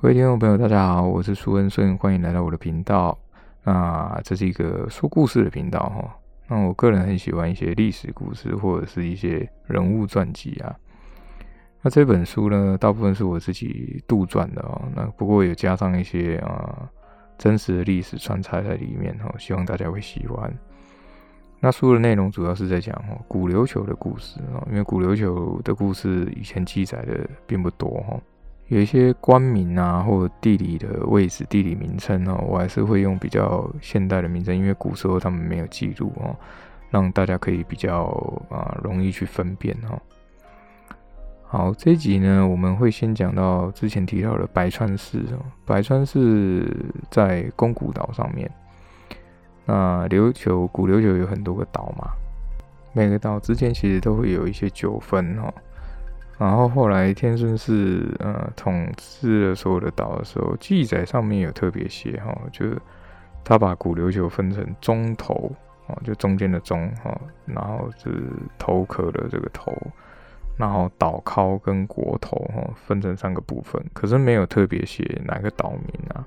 各位听众朋友，大家好，我是苏恩顺，欢迎来到我的频道。那这是一个说故事的频道哈。那我个人很喜欢一些历史故事或者是一些人物传记啊。那这本书呢，大部分是我自己杜撰的哦。那不过也加上一些啊真实的历史穿插在里面哈，希望大家会喜欢。那书的内容主要是在讲哈古琉球的故事啊，因为古琉球的故事以前记载的并不多哈。有一些官名啊，或地理的位置、地理名称哦，我还是会用比较现代的名称，因为古时候他们没有记录哦，让大家可以比较啊容易去分辨哈。好，这一集呢，我们会先讲到之前提到的白川市哦，白川市在宫古岛上面。那琉球古琉球有很多个岛嘛，每个岛之间其实都会有一些纠纷哦。然后后来天顺氏呃统治了所有的岛的时候，记载上面有特别写哈，就是他把古琉球分成中头啊，就中间的中哈，然后是头壳的这个头，然后岛尻跟国头哈，分成三个部分，可是没有特别写哪个岛名啊。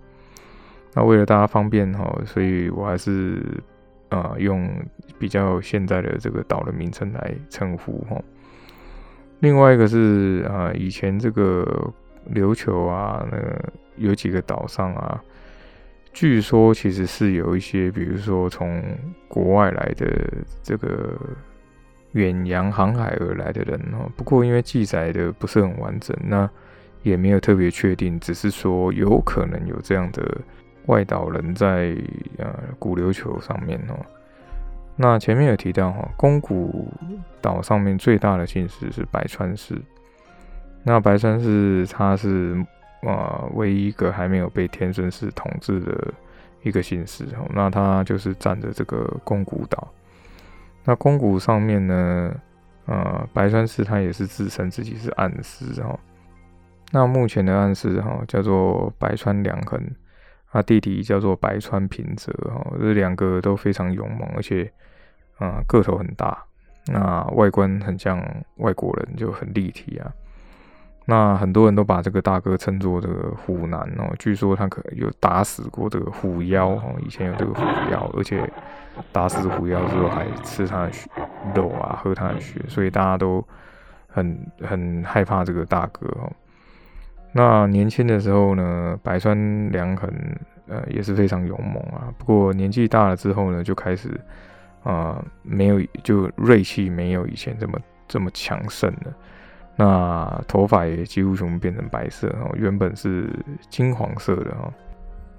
那为了大家方便哈，所以我还是呃用比较现在的这个岛的名称来称呼哈。另外一个是啊，以前这个琉球啊，那个有几个岛上啊，据说其实是有一些，比如说从国外来的这个远洋航海而来的人哦。不过因为记载的不是很完整，那也没有特别确定，只是说有可能有这样的外岛人在呃古琉球上面哦。那前面有提到哈，宫古岛上面最大的姓氏是白川氏。那白川氏他是啊唯一一个还没有被天顺氏统治的一个姓氏哦。那他就是占着这个宫古岛。那宫古上面呢，呃，白川氏他也是自称自己是暗司哈。那目前的暗司哈叫做白川良衡，他弟弟叫做白川平泽哈，这两个都非常勇猛，而且。啊，个头很大，那外观很像外国人，就很立体啊。那很多人都把这个大哥称作这个虎男哦，据说他可有打死过这个虎妖哦，以前有这个虎妖，而且打死虎妖之后还吃他的血肉啊，喝他的血，所以大家都很很害怕这个大哥哦。那年轻的时候呢，白川良衡呃也是非常勇猛啊，不过年纪大了之后呢，就开始。啊，没有，就锐气没有以前这么这么强盛了。那头发也几乎全部变成白色哦，原本是金黄色的哦。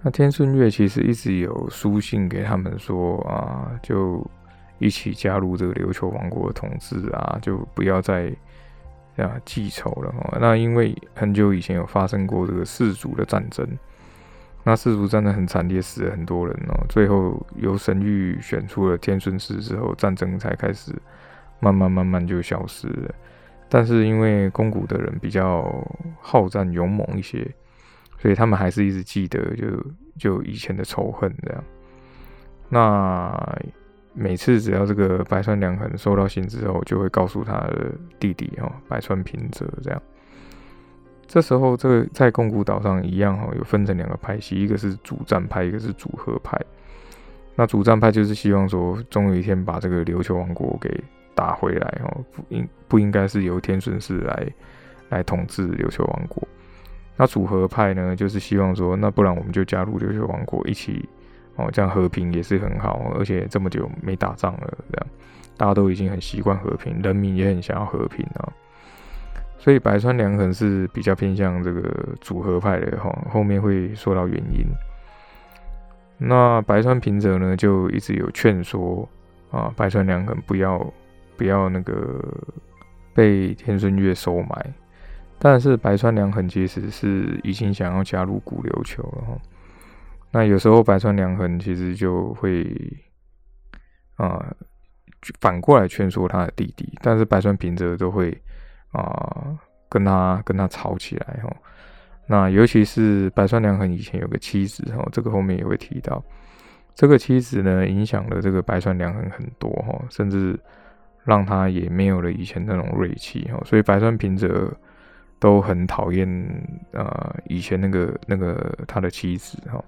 那天顺月其实一直有书信给他们说啊，就一起加入这个琉球王国的统治啊，就不要再啊记仇了哈。那因为很久以前有发生过这个氏族的战争。那氏族战争很惨烈，死了很多人哦。最后由神域选出了天顺氏之后，战争才开始慢慢慢慢就消失了。但是因为宫古的人比较好战勇猛一些，所以他们还是一直记得就就以前的仇恨这样。那每次只要这个白川良衡收到信之后，就会告诉他的弟弟哦，白川平泽这样。这时候，这个在宫古岛上一样哈，有分成两个派系，一个是主战派，一个是主和派。那主战派就是希望说，终有一天把这个琉球王国给打回来哦，不应不应该是由天顺氏来来统治琉球王国。那主和派呢，就是希望说，那不然我们就加入琉球王国一起哦，这样和平也是很好，而且这么久没打仗了，这样大家都已经很习惯和平，人民也很想要和平啊。所以白川良衡是比较偏向这个组合派的哈，后面会说到原因。那白川平泽呢，就一直有劝说啊，白川良衡不要不要那个被天孙月收买。但是白川良衡其实是已经想要加入古琉球了哈。那有时候白川良衡其实就会啊反过来劝说他的弟弟，但是白川平泽都会。啊，跟他跟他吵起来哈，那尤其是白川良衡以前有个妻子哈，这个后面也会提到，这个妻子呢影响了这个白川良衡很多哈，甚至让他也没有了以前那种锐气哈，所以白川平泽都很讨厌呃以前那个那个他的妻子哈，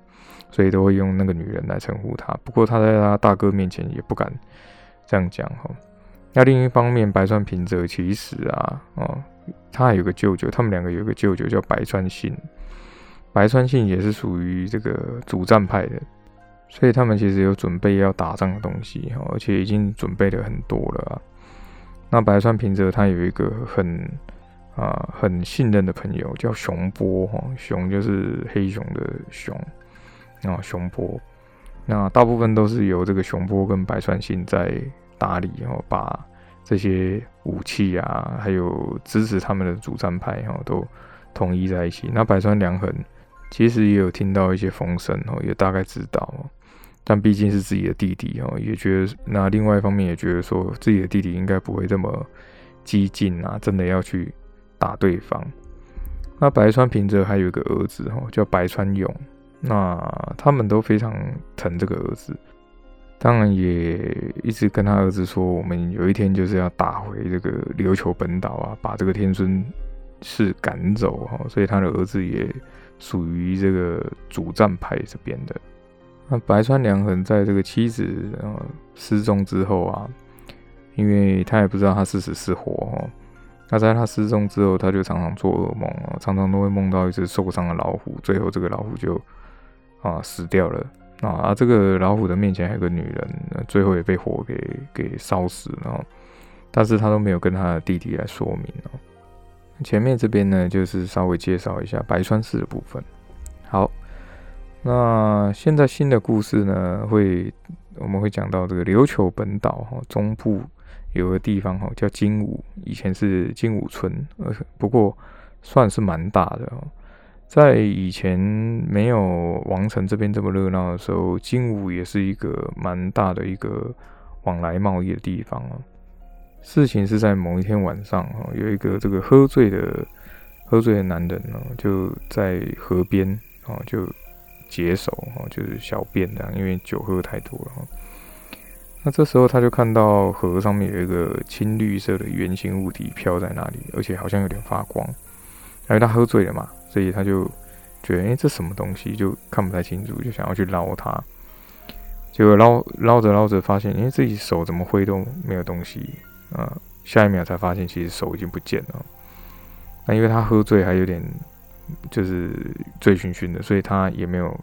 所以都会用那个女人来称呼他。不过他在他大哥面前也不敢这样讲哈。那另一方面，白川平泽其实啊，哦，他还有个舅舅，他们两个有个舅舅叫白川信，白川信也是属于这个主战派的，所以他们其实有准备要打仗的东西，而且已经准备了很多了啊。那白川平泽他有一个很啊很信任的朋友叫熊波哈，熊就是黑熊的熊啊，熊波。那大部分都是由这个熊波跟白川信在。打理，然后把这些武器啊，还有支持他们的主战派，然后都统一在一起。那百川良衡其实也有听到一些风声，哦，也大概知道。但毕竟是自己的弟弟，哦，也觉得那另外一方面也觉得说自己的弟弟应该不会这么激进啊，真的要去打对方。那白川平泽还有一个儿子，哦，叫白川勇。那他们都非常疼这个儿子。当然也一直跟他儿子说，我们有一天就是要打回这个琉球本岛啊，把这个天孙是赶走哈。所以他的儿子也属于这个主战派这边的。那白川良衡在这个妻子呃失踪之后啊，因为他也不知道他是死是活哈。那在他失踪之后，他就常常做噩梦啊，常常都会梦到一只受伤的老虎，最后这个老虎就啊死掉了。啊，这个老虎的面前还有个女人，最后也被火给给烧死了，但是他都没有跟他的弟弟来说明哦。前面这边呢，就是稍微介绍一下白川市的部分。好，那现在新的故事呢，会我们会讲到这个琉球本岛哈中部有个地方哈叫金武，以前是金武村，呃，不过算是蛮大的哦。在以前没有王城这边这么热闹的时候，金武也是一个蛮大的一个往来贸易的地方哦。事情是在某一天晚上哦，有一个这个喝醉的喝醉的男人呢，就在河边哦就解手哦，就是小便这样，因为酒喝太多了。那这时候他就看到河上面有一个青绿色的圆形物体飘在那里，而且好像有点发光，因为他喝醉了嘛。所以他就觉得，哎，这什么东西，就看不太清楚，就想要去捞它。结果捞捞着捞着，发现，哎，自己手怎么挥都没有东西啊！下一秒才发现，其实手已经不见了。那因为他喝醉，还有点就是醉醺醺的，所以他也没有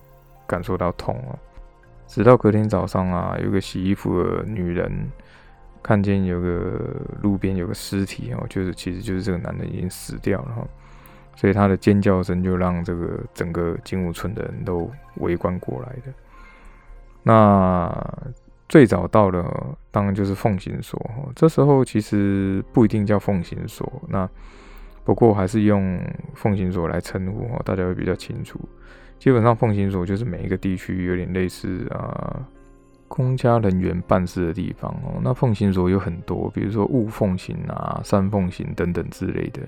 感受到痛哦。直到隔天早上啊，有个洗衣服的女人看见有个路边有个尸体哦，就是其实就是这个男的已经死掉了。所以他的尖叫声就让这个整个金武村的人都围观过来的。那最早到的当然就是奉行所，这时候其实不一定叫奉行所，那不过还是用奉行所来称呼，大家会比较清楚。基本上奉行所就是每一个地区有点类似啊公家人员办事的地方哦。那奉行所有很多，比如说雾奉行啊、三奉行等等之类的。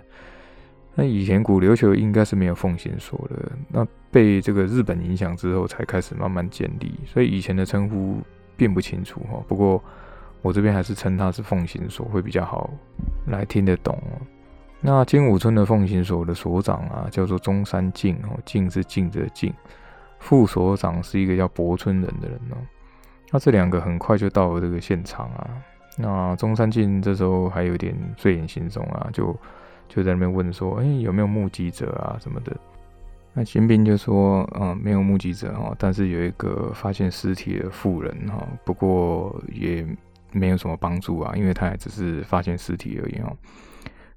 那以前古琉球应该是没有奉行所的，那被这个日本影响之后才开始慢慢建立，所以以前的称呼并不清楚哈。不过我这边还是称它是奉行所会比较好来听得懂。那金武村的奉行所的所长啊，叫做中山靖哦，敬是靖的靖，副所长是一个叫博村人的人哦。那这两个很快就到了这个现场啊。那中山靖这时候还有点睡眼惺忪啊，就。就在那边问说：“哎，有没有目击者啊什么的？”那新兵就说：“嗯，没有目击者哦，但是有一个发现尸体的妇人哈，不过也没有什么帮助啊，因为他也只是发现尸体而已哦。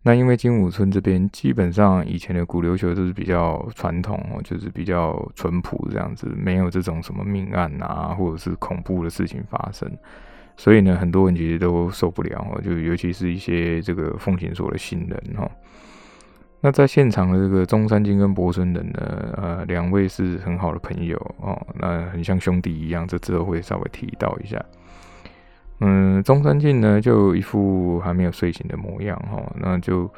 那因为金武村这边基本上以前的古琉球都是比较传统，就是比较淳朴这样子，没有这种什么命案啊或者是恐怖的事情发生。”所以呢，很多人其实都受不了，就尤其是一些这个奉行所的新人哈。那在现场的这个中山靖跟博村人呢，呃，两位是很好的朋友哦，那很像兄弟一样，这之后会稍微提到一下。嗯，中山靖呢就一副还没有睡醒的模样哈，那就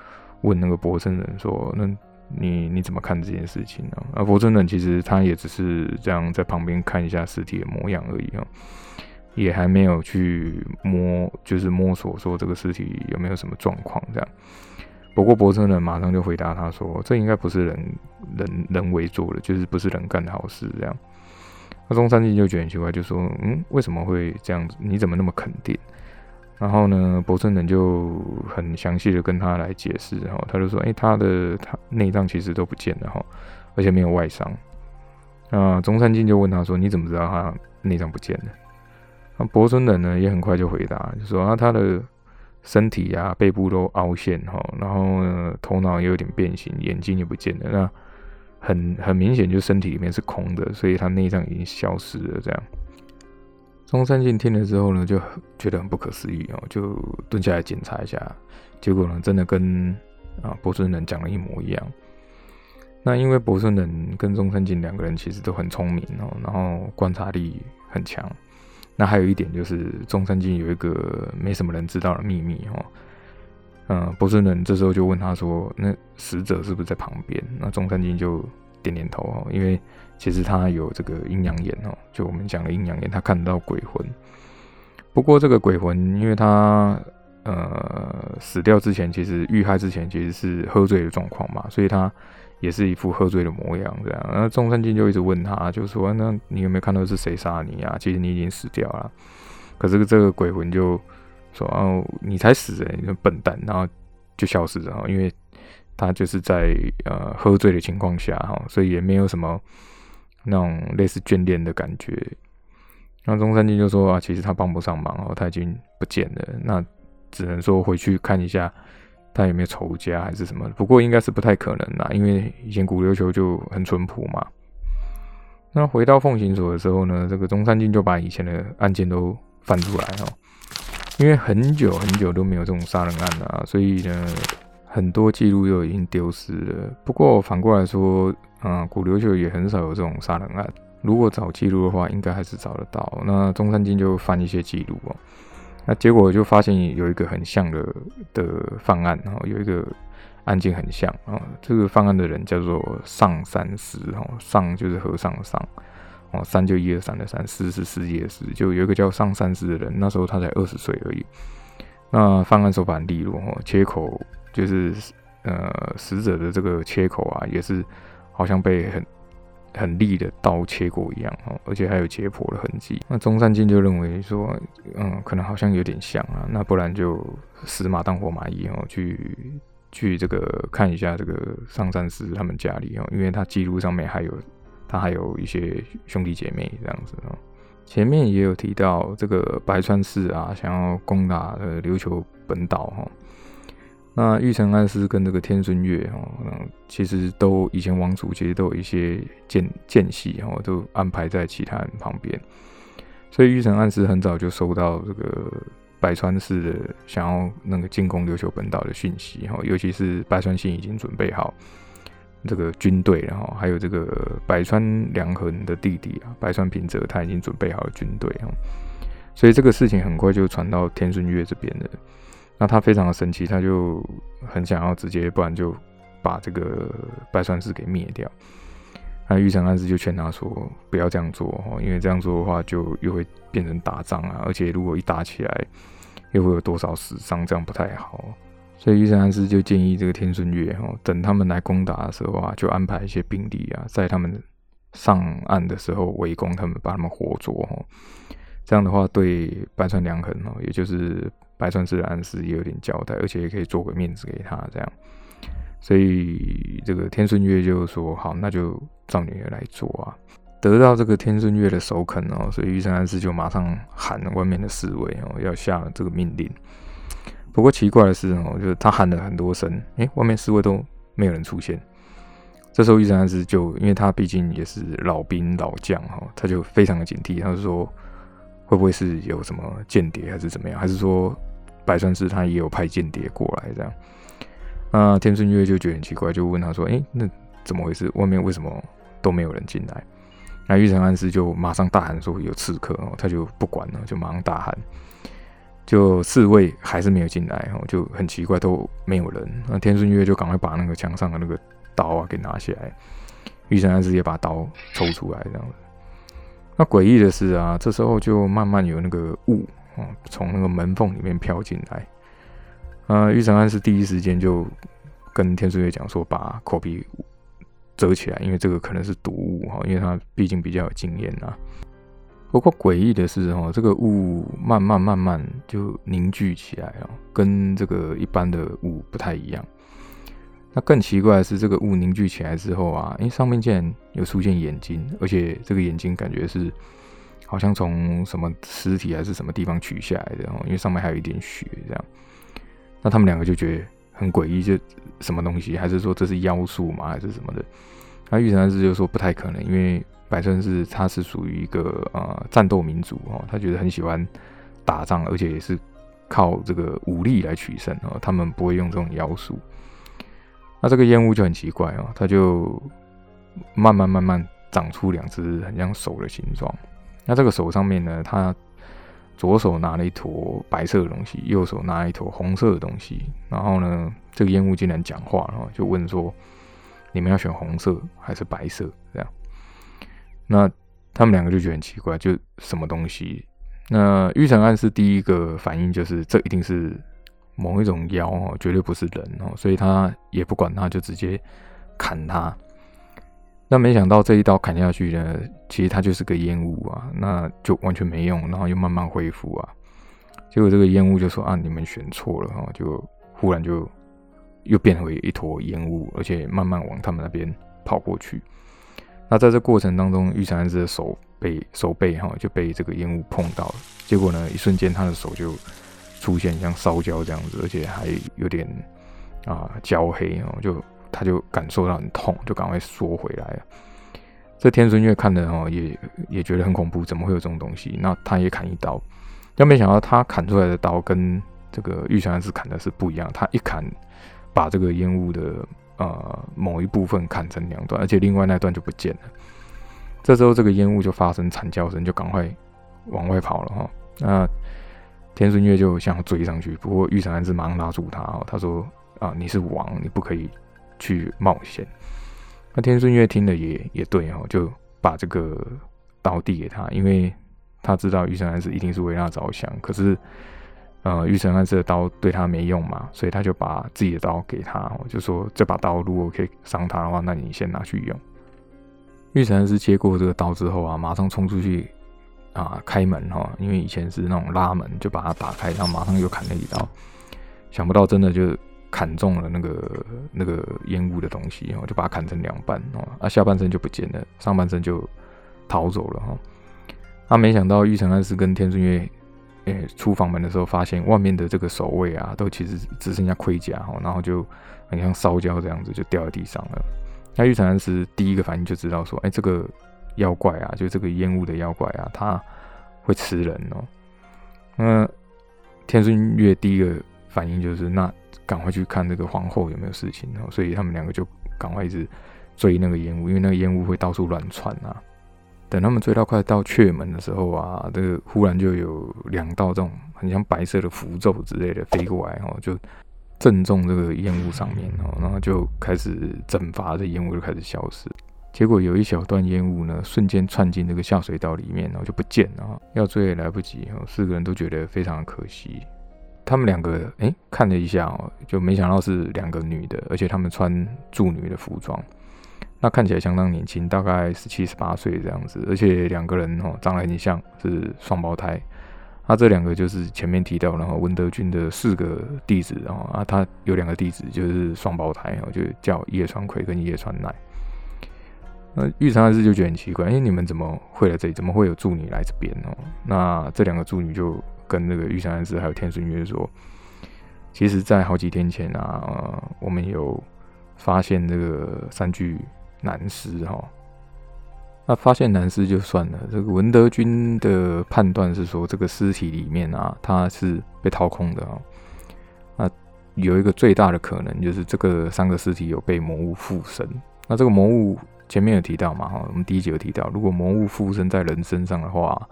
问那个博村人说：“那你你怎么看这件事情呢？”啊博村人其实他也只是这样在旁边看一下尸体的模样而已哈。也还没有去摸，就是摸索说这个尸体有没有什么状况这样。不过博村人马上就回答他说：“这应该不是人人人为做的，就是不是人干的好事。”这样，那中山靖就觉得很奇怪，就说：“嗯，为什么会这样子？你怎么那么肯定？”然后呢，博村人就很详细的跟他来解释，然后他就说：“哎，他的他内脏其实都不见了哈，而且没有外伤。”那中山靖就问他说：“你怎么知道他内脏不见了？”那博村人呢也很快就回答，就说：“啊，他的身体啊，背部都凹陷哈，然后呢，头脑也有点变形，眼睛也不见了。那很很明显，就身体里面是空的，所以他内脏已经消失了。”这样。中山靖听了之后呢，就觉得很不可思议哦，就蹲下来检查一下，结果呢，真的跟啊博村人讲的一模一样。那因为博村人跟中山靖两个人其实都很聪明哦，然后观察力很强。那还有一点就是，中山靖有一个没什么人知道的秘密哦。嗯，博村人这时候就问他说：“那死者是不是在旁边？”那中山靖就点点头哦，因为。其实他有这个阴阳眼哦，就我们讲的阴阳眼，他看得到鬼魂。不过这个鬼魂，因为他呃死掉之前，其实遇害之前其实是喝醉的状况嘛，所以他也是一副喝醉的模样这样。然后中山靖就一直问他，就说：“那你有没有看到是谁杀你啊？其实你已经死掉了。”可是这个鬼魂就说：“哦，你才死哎，你个笨蛋！”然后就消失了，因为他就是在呃喝醉的情况下哈，所以也没有什么。那种类似眷恋的感觉，那中山靖就说啊，其实他帮不上忙哦，他已经不见了，那只能说回去看一下他有没有仇家还是什么。不过应该是不太可能啦，因为以前古琉球就很淳朴嘛。那回到奉行所的时候呢，这个中山靖就把以前的案件都翻出来哦，因为很久很久都没有这种杀人案了，所以呢，很多记录又已经丢失了。不过反过来说。啊，古琉球也很少有这种杀人案。如果找记录的话，应该还是找得到。那中山靖就翻一些记录哦，那结果就发现有一个很像的的犯案，然后有一个案件很像啊。这个犯案的人叫做上山师哦，上就是和尚的上哦，三就一二三的三，师是世界的师，就有一个叫上山师的人，那时候他才二十岁而已。那犯案手法很利落哦，切口就是呃死者的这个切口啊，也是。好像被很很利的刀切过一样哦，而且还有解剖的痕迹。那中山靖就认为说，嗯，可能好像有点像啊，那不然就死马当活马医哦，去去这个看一下这个上山寺他们家里哦，因为他记录上面还有他还有一些兄弟姐妹这样子哦。前面也有提到这个白川氏啊，想要攻打呃琉球本岛哈。那玉成安师跟这个天孙月哈，其实都以前王族其实都有一些间间隙哈，都安排在其他人旁边，所以玉成安师很早就收到这个百川氏的想要那个进攻琉球本岛的讯息哈，尤其是百川信已经准备好这个军队，然后还有这个百川良衡的弟弟啊，百川平泽他已经准备好了军队啊，所以这个事情很快就传到天孙月这边了。那他非常的生气，他就很想要直接，不然就把这个拜川氏给灭掉。那玉成安师就劝他说：“不要这样做哦，因为这样做的话，就又会变成打仗啊，而且如果一打起来，又会有多少死伤，这样不太好。”所以玉成安师就建议这个天顺月哦，等他们来攻打的时候啊，就安排一些兵力啊，在他们上岸的时候围攻他们，把他们活捉哦。这样的话，对拜川良衡哦，也就是。白川氏的暗示也有点交代，而且也可以做个面子给他，这样，所以这个天顺月就说好，那就照你来做啊。得到这个天顺月的首肯哦，所以玉山安师就马上喊外面的侍卫哦，要下这个命令。不过奇怪的是哦，就是他喊了很多声，诶，外面侍卫都没有人出现。这时候玉山安师就因为他毕竟也是老兵老将哈，他就非常的警惕，他就说会不会是有什么间谍还是怎么样，还是说？白川氏他也有派间谍过来，这样，那天顺月就觉得很奇怪，就问他说：“哎，那怎么回事？外面为什么都没有人进来？”那玉成安师就马上大喊说：“有刺客！”哦，他就不管了，就马上大喊，就侍卫还是没有进来，然后，就很奇怪，都没有人。那天顺月就赶快把那个墙上的那个刀啊给拿起来，玉成安师也把刀抽出来，这样。那诡异的是啊，这时候就慢慢有那个雾。从那个门缝里面飘进来，啊，玉成安是第一时间就跟天书月讲说，把口鼻遮起来，因为这个可能是毒雾哈，因为他毕竟比较有经验啊。不过诡异的是哈，这个雾慢慢慢慢就凝聚起来了，跟这个一般的雾不太一样。那更奇怪的是，这个雾凝聚起来之后啊，因为，上面竟然有出现眼睛，而且这个眼睛感觉是好像从什么尸体还是什么地方取下来的哦，因为上面还有一点血这样。那他们两个就觉得很诡异，就什么东西？还是说这是妖术吗？还是什么的？那玉成安师就说不太可能，因为百川是他是属于一个呃战斗民族哦，他觉得很喜欢打仗，而且也是靠这个武力来取胜哦，他们不会用这种妖术。那这个烟雾就很奇怪哦，它就慢慢慢慢长出两只很像手的形状。那这个手上面呢，他左手拿了一坨白色的东西，右手拿一坨红色的东西。然后呢，这个烟雾竟然讲话，然后就问说：“你们要选红色还是白色？”这样，那他们两个就觉得很奇怪，就什么东西？那玉成暗示第一个反应就是这一定是。某一种妖哦，绝对不是人哦，所以他也不管他，就直接砍他。那没想到这一刀砍下去呢，其实它就是个烟雾啊，那就完全没用，然后又慢慢恢复啊。结果这个烟雾就说啊，你们选错了哈，就忽然就又变回一坨烟雾，而且慢慢往他们那边跑过去。那在这过程当中，玉山子的手被手背哈就被这个烟雾碰到了，结果呢，一瞬间他的手就。出现像烧焦这样子，而且还有点啊焦黑哦，就他就感受到很痛，就赶快缩回来了。这天孙月看的哦，也也觉得很恐怖，怎么会有这种东西？那他也砍一刀，但没想到他砍出来的刀跟这个玉泉是砍的是不一样。他一砍，把这个烟雾的呃某一部分砍成两段，而且另外那段就不见了。这时候这个烟雾就发生惨叫声，就赶快往外跑了哈。那天孙月就想追上去，不过玉成安是马上拉住他哦。他说：“啊，你是王，你不可以去冒险。”那天顺月听了也也对哦，就把这个刀递给他，因为他知道玉成安是一定是为他着想。可是，呃，玉成安这刀对他没用嘛，所以他就把自己的刀给他，就说：“这把刀如果可以伤他的话，那你先拿去用。”玉成安是接过这个刀之后啊，马上冲出去。啊，开门哈，因为以前是那种拉门，就把它打开，然后马上又砍了一刀，想不到真的就砍中了那个那个烟雾的东西，然后就把它砍成两半哦，啊，下半身就不见了，上半身就逃走了哈。啊，没想到玉成安是跟天顺月诶出房门的时候，发现外面的这个守卫啊，都其实只剩下盔甲哈，然后就很像烧焦这样子，就掉在地上了。那玉成安是第一个反应就知道说，哎，这个。妖怪啊，就这个烟雾的妖怪啊，他会吃人哦。那天孙月第一个反应就是，那赶快去看那个皇后有没有事情哦。所以他们两个就赶快一直追那个烟雾，因为那个烟雾会到处乱窜啊。等他们追到快到阙门的时候啊，这个忽然就有两道这种很像白色的符咒之类的飞过来哦，就正中这个烟雾上面哦，然后就开始蒸发，这烟雾就开始消失。结果有一小段烟雾呢，瞬间窜进这个下水道里面，然后就不见了。要追也来不及，四个人都觉得非常可惜。他们两个哎看了一下哦，就没想到是两个女的，而且他们穿助女的服装，那看起来相当年轻，大概十七十八岁这样子。而且两个人哦长得很像是双胞胎。那这两个就是前面提到然后文德军的四个弟子，然后啊他有两个弟子就是双胞胎哦，就叫叶川葵跟叶川奈。那玉山二世就觉得很奇怪，哎，你们怎么会来这里？怎么会有助女来这边哦？那这两个助女就跟那个玉山安师还有天顺月说，其实，在好几天前啊，我们有发现这个三具男尸哈。那发现男尸就算了，这个文德军的判断是说，这个尸体里面啊，他是被掏空的啊。那有一个最大的可能，就是这个三个尸体有被魔物附身。那这个魔物。前面有提到嘛，哈，我们第一集有提到，如果魔物附身在人身上的话，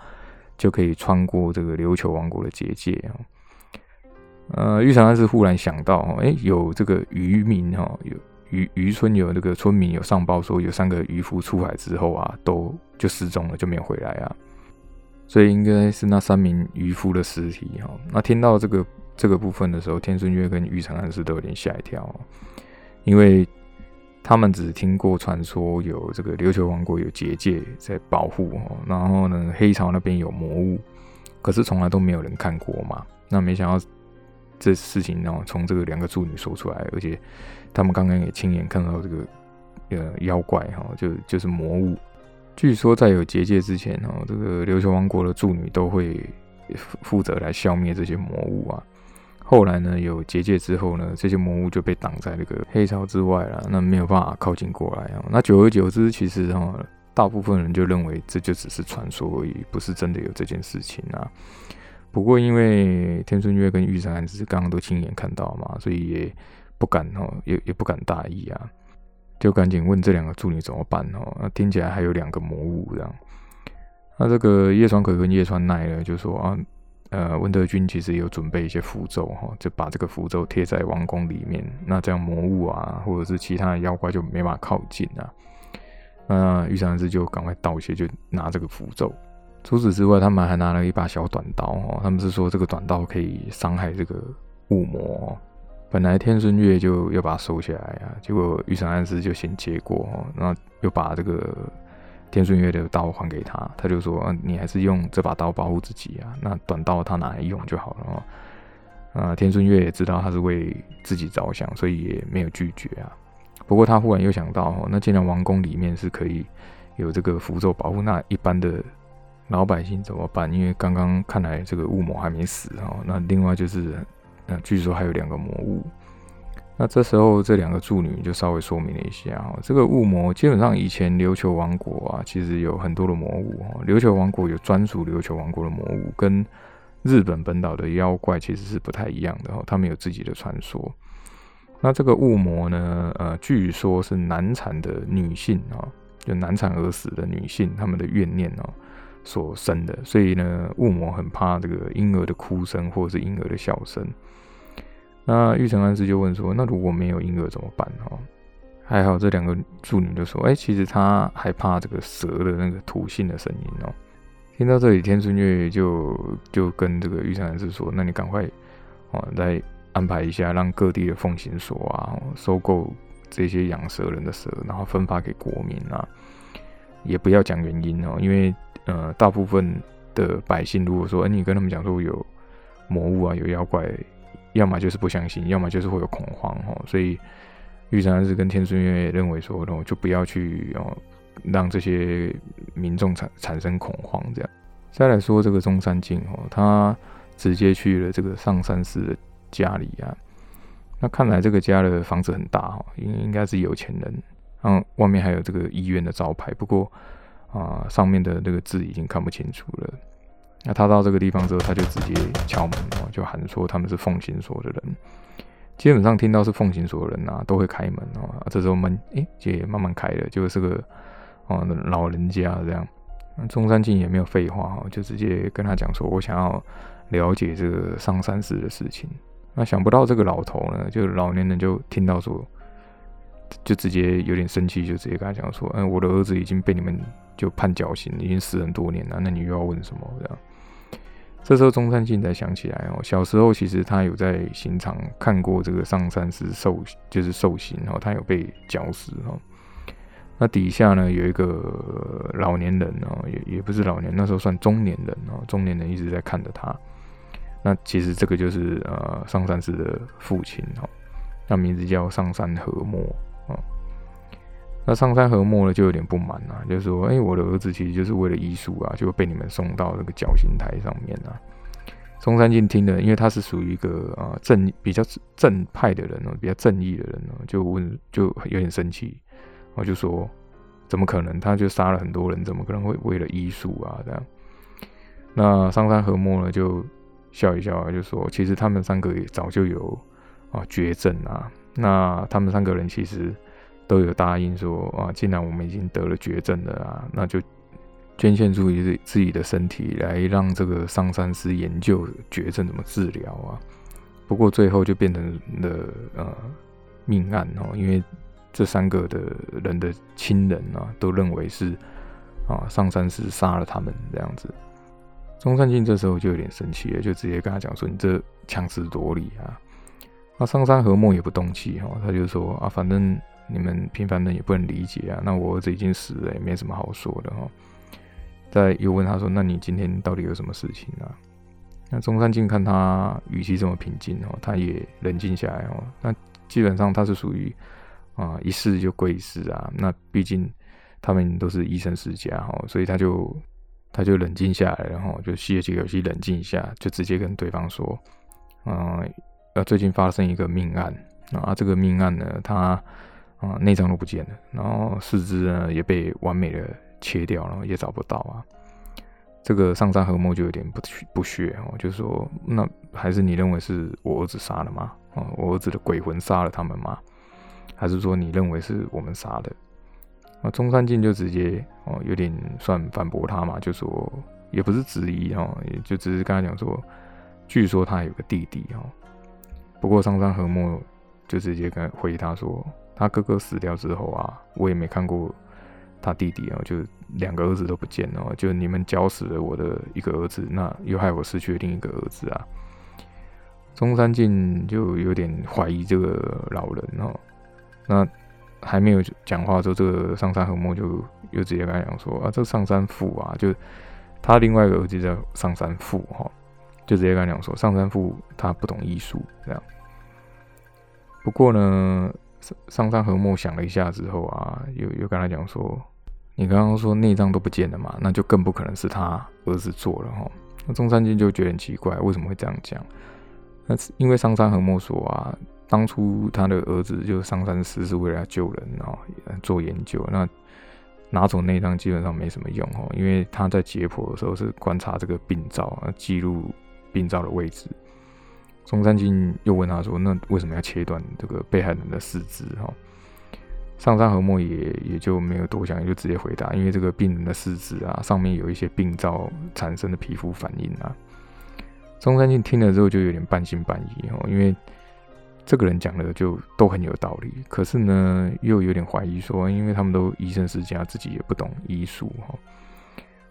就可以穿过这个琉球王国的结界啊。呃，玉长安是忽然想到，哎，有这个渔民哈，有渔渔村有那个村民有上报说，有三个渔夫出海之后啊，都就失踪了，就没有回来啊。所以应该是那三名渔夫的尸体哈。那听到这个这个部分的时候，天顺月跟玉长安是都有点吓一跳。因为他们只听过传说有这个琉球王国有结界在保护哦，然后呢黑潮那边有魔物，可是从来都没有人看过嘛。那没想到这事情呢，从这个两个助女说出来，而且他们刚刚也亲眼看到这个呃妖怪哈，就就是魔物。据说在有结界之前，哈，这个琉球王国的助女都会负责来消灭这些魔物啊。后来呢，有结界之后呢，这些魔物就被挡在那个黑潮之外了，那没有办法靠近过来啊。那久而久之，其实哈，大部分人就认为这就只是传说而已，不是真的有这件事情啊。不过因为天孙月跟玉山只是刚刚都亲眼看到嘛，所以也不敢哈，也也不敢大意啊。就赶紧问这两个助理怎么办哦？那听起来还有两个魔物这样。那这个叶川葵跟叶川奈呢，就说啊，呃，温德军其实有准备一些符咒哈，就把这个符咒贴在王宫里面，那这样魔物啊，或者是其他的妖怪就没法靠近啊。那玉山师就赶快道谢，就拿这个符咒。除此之外，他们还拿了一把小短刀哦，他们是说这个短刀可以伤害这个雾魔。本来天孙月就要把它收起来啊，结果玉山安师就先接过，然后又把这个天顺月的刀还给他，他就说：“你还是用这把刀保护自己啊，那短刀他拿来用就好了。”啊，天顺月也知道他是为自己着想，所以也没有拒绝啊。不过他忽然又想到，那既然王宫里面是可以有这个符咒保护，那一般的老百姓怎么办？因为刚刚看来这个雾魔还没死哦。那另外就是。那据说还有两个魔物，那这时候这两个助女就稍微说明了一下哈，这个雾魔基本上以前琉球王国啊，其实有很多的魔物哈，琉球王国有专属琉球王国的魔物，跟日本本岛的妖怪其实是不太一样的哈，他们有自己的传说。那这个雾魔呢，呃，据说是难产的女性啊，就难产而死的女性，他们的怨念哦。所生的，所以呢，雾魔很怕这个婴儿的哭声或者是婴儿的笑声。那玉成安师就问说：“那如果没有婴儿怎么办？”哈，还好这两个助女就说：“哎，其实他害怕这个蛇的那个吐信的声音哦。”听到这里，天孙月就就跟这个玉成安师说：“那你赶快哦，再安排一下，让各地的奉行所啊，收购这些养蛇人的蛇，然后分发给国民啊，也不要讲原因哦，因为。”呃，大部分的百姓如果说，哎，你跟他们讲说有魔物啊，有妖怪，要么就是不相信，要么就是会有恐慌哦。所以玉山是跟天孙月认为说，哦就不要去哦，让这些民众产产生恐慌这样。再来说这个中山靖哦，他直接去了这个上山寺的家里啊。那看来这个家的房子很大哈，应应该是有钱人。嗯，外面还有这个医院的招牌，不过。啊，上面的那个字已经看不清楚了。那他到这个地方之后，他就直接敲门哦，就喊说他们是奉行所的人。基本上听到是奉行所的人啊，都会开门哦。这时候门诶，也慢慢开了，就是个哦老人家这样。中山靖也没有废话哈，就直接跟他讲说，我想要了解这个上山寺的事情。那想不到这个老头呢，就老年人就听到说，就直接有点生气，就直接跟他讲说，嗯，我的儿子已经被你们。就判绞刑，已经死很多年了。那你又要问什么？这样，这时候中山靖才想起来哦，小时候其实他有在刑场看过这个上山寺受，就是受刑哦，他有被绞死哦。那底下呢有一个老年人哦，也也不是老年，那时候算中年人哦，中年人一直在看着他。那其实这个就是呃上山寺的父亲哦，那名字叫上山和默哦。那上山和默呢，就有点不满啊，就说：“哎，我的儿子其实就是为了医术啊，就被你们送到那个绞刑台上面啊。”中山靖听了，因为他是属于一个啊正比较正派的人哦，比较正义的人哦，就问就有点生气，我就说：“怎么可能？他就杀了很多人，怎么可能会为了医术啊？”这样，那上山和默呢就笑一笑啊，就说：“其实他们三个也早就有啊绝症啊，那他们三个人其实。”都有答应说啊，既然我们已经得了绝症了啊，那就捐献出自自己的身体来让这个上山师研究绝症怎么治疗啊。不过最后就变成了呃命案哦，因为这三个的人的亲人啊都认为是啊上山师杀了他们这样子。中山靖这时候就有点生气了，就直接跟他讲说：“你这强词夺理啊！”那上山和睦也不动气哈，他就说啊，反正你们平凡人也不能理解啊，那我儿子已经死了，也没什么好说的哈。再又问他说，那你今天到底有什么事情啊？那中山靖看他语气这么平静哦，他也冷静下来哦。那基本上他是属于啊一试就归一试啊。那毕竟他们都是医生世家哈，所以他就他就冷静下来，然后就吸了几口气，冷静一下，就直接跟对方说，嗯。呃，最近发生一个命案啊，这个命案呢，他啊内脏都不见了，然后四肢呢也被完美的切掉，然后也找不到啊。这个上山和睦就有点不不屑哦，就说那还是你认为是我儿子杀的吗？啊，我儿子的鬼魂杀了他们吗？还是说你认为是我们杀的？那中山靖就直接哦有点算反驳他嘛，就说也不是质疑哦，也就只是跟他讲说，据说他有个弟弟哦。不过上山和睦就直接跟回他说，他哥哥死掉之后啊，我也没看过他弟弟啊，就两个儿子都不见了，就你们绞死了我的一个儿子，那又害我失去了另一个儿子啊。中山靖就有点怀疑这个老人哦，那还没有讲话之后，这个上山和睦就又直接跟他讲说啊，这上山富啊，就他另外一个儿子叫上山富哈。就直接跟他讲说，上山富他不懂医术这样。不过呢，上上山和睦想了一下之后啊，又又跟他讲说，你刚刚说内脏都不见了嘛，那就更不可能是他儿子做了哈。那中山君就觉得很奇怪，为什么会这样讲？那是因为上山和睦说啊，当初他的儿子就上山时是为了救人哦，做研究。那拿走内脏基本上没什么用哦，因为他在解剖的时候是观察这个病灶记录。病灶的位置，中山靖又问他说：“那为什么要切断这个被害人的四肢？”哈，上山和莫也也就没有多想，也就直接回答：“因为这个病人的四肢啊，上面有一些病灶产生的皮肤反应啊。”中山靖听了之后就有点半信半疑哦，因为这个人讲的就都很有道理，可是呢又有点怀疑说，因为他们都医生世家，自己也不懂医术哈。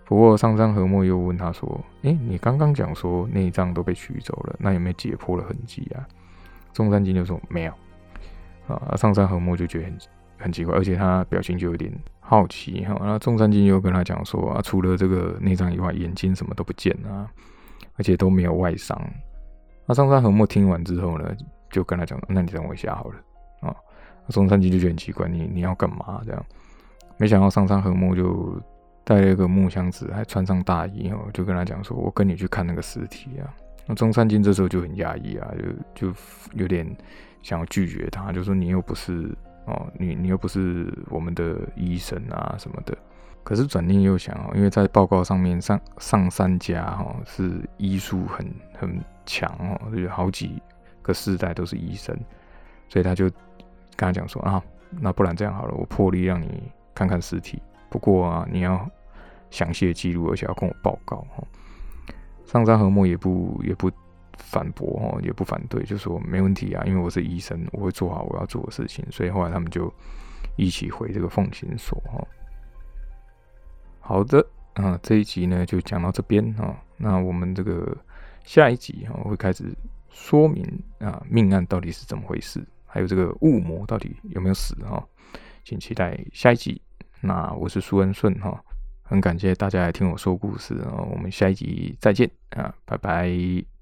不过上山和睦又问他说：“哎，你刚刚讲说内脏都被取走了，那有没有解剖的痕迹啊？”中山靖就说：“没有。”啊，上山和睦就觉得很很奇怪，而且他表情就有点好奇哈。那中山靖又跟他讲说：“啊，除了这个内脏以外，眼睛什么都不见啊，而且都没有外伤。”那上山和睦听完之后呢，就跟他讲：“那你等我一下好了。”啊，中山靖就觉得很奇怪，你你要干嘛这样？没想到上山和睦就。带了一个木箱子，还穿上大衣哦，就跟他讲说：“我跟你去看那个尸体啊。”那中山靖这时候就很压抑啊，就就有点想要拒绝他，就说：“你又不是哦，你你又不是我们的医生啊什么的。”可是转念又想哦，因为在报告上面上上三家哈是医术很很强哦，有好几个世代都是医生，所以他就跟他讲说：“啊，那不然这样好了，我破例让你看看尸体。”不过啊，你要详细的记录，而且要跟我报告哈。上山和睦也不也不反驳哈，也不反对，就说没问题啊，因为我是医生，我会做好我要做的事情。所以后来他们就一起回这个奉行所哈。好的啊，这一集呢就讲到这边啊。那我们这个下一集哈会开始说明啊命案到底是怎么回事，还有这个雾魔到底有没有死啊，请期待下一集。那我是苏恩顺哈，很感谢大家来听我说故事啊，我们下一集再见啊，拜拜。